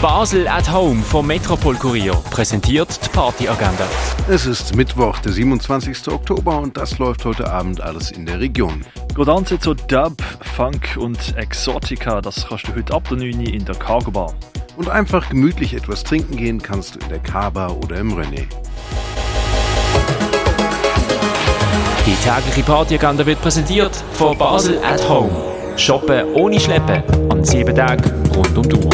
Basel at Home vom Metropol Kurier präsentiert die Partyagenda. Es ist Mittwoch, der 27. Oktober und das läuft heute Abend alles in der Region. Godanze zu Dub, Funk und Exotica, das kannst du heute ab der 9 in der Cargo Bar. Und einfach gemütlich etwas trinken gehen kannst du in der Kaba oder im René. Die tägliche Partyagenda wird präsentiert von Basel at Home. Shoppen ohne Schleppen an sieben Tagen rund um die Uhr.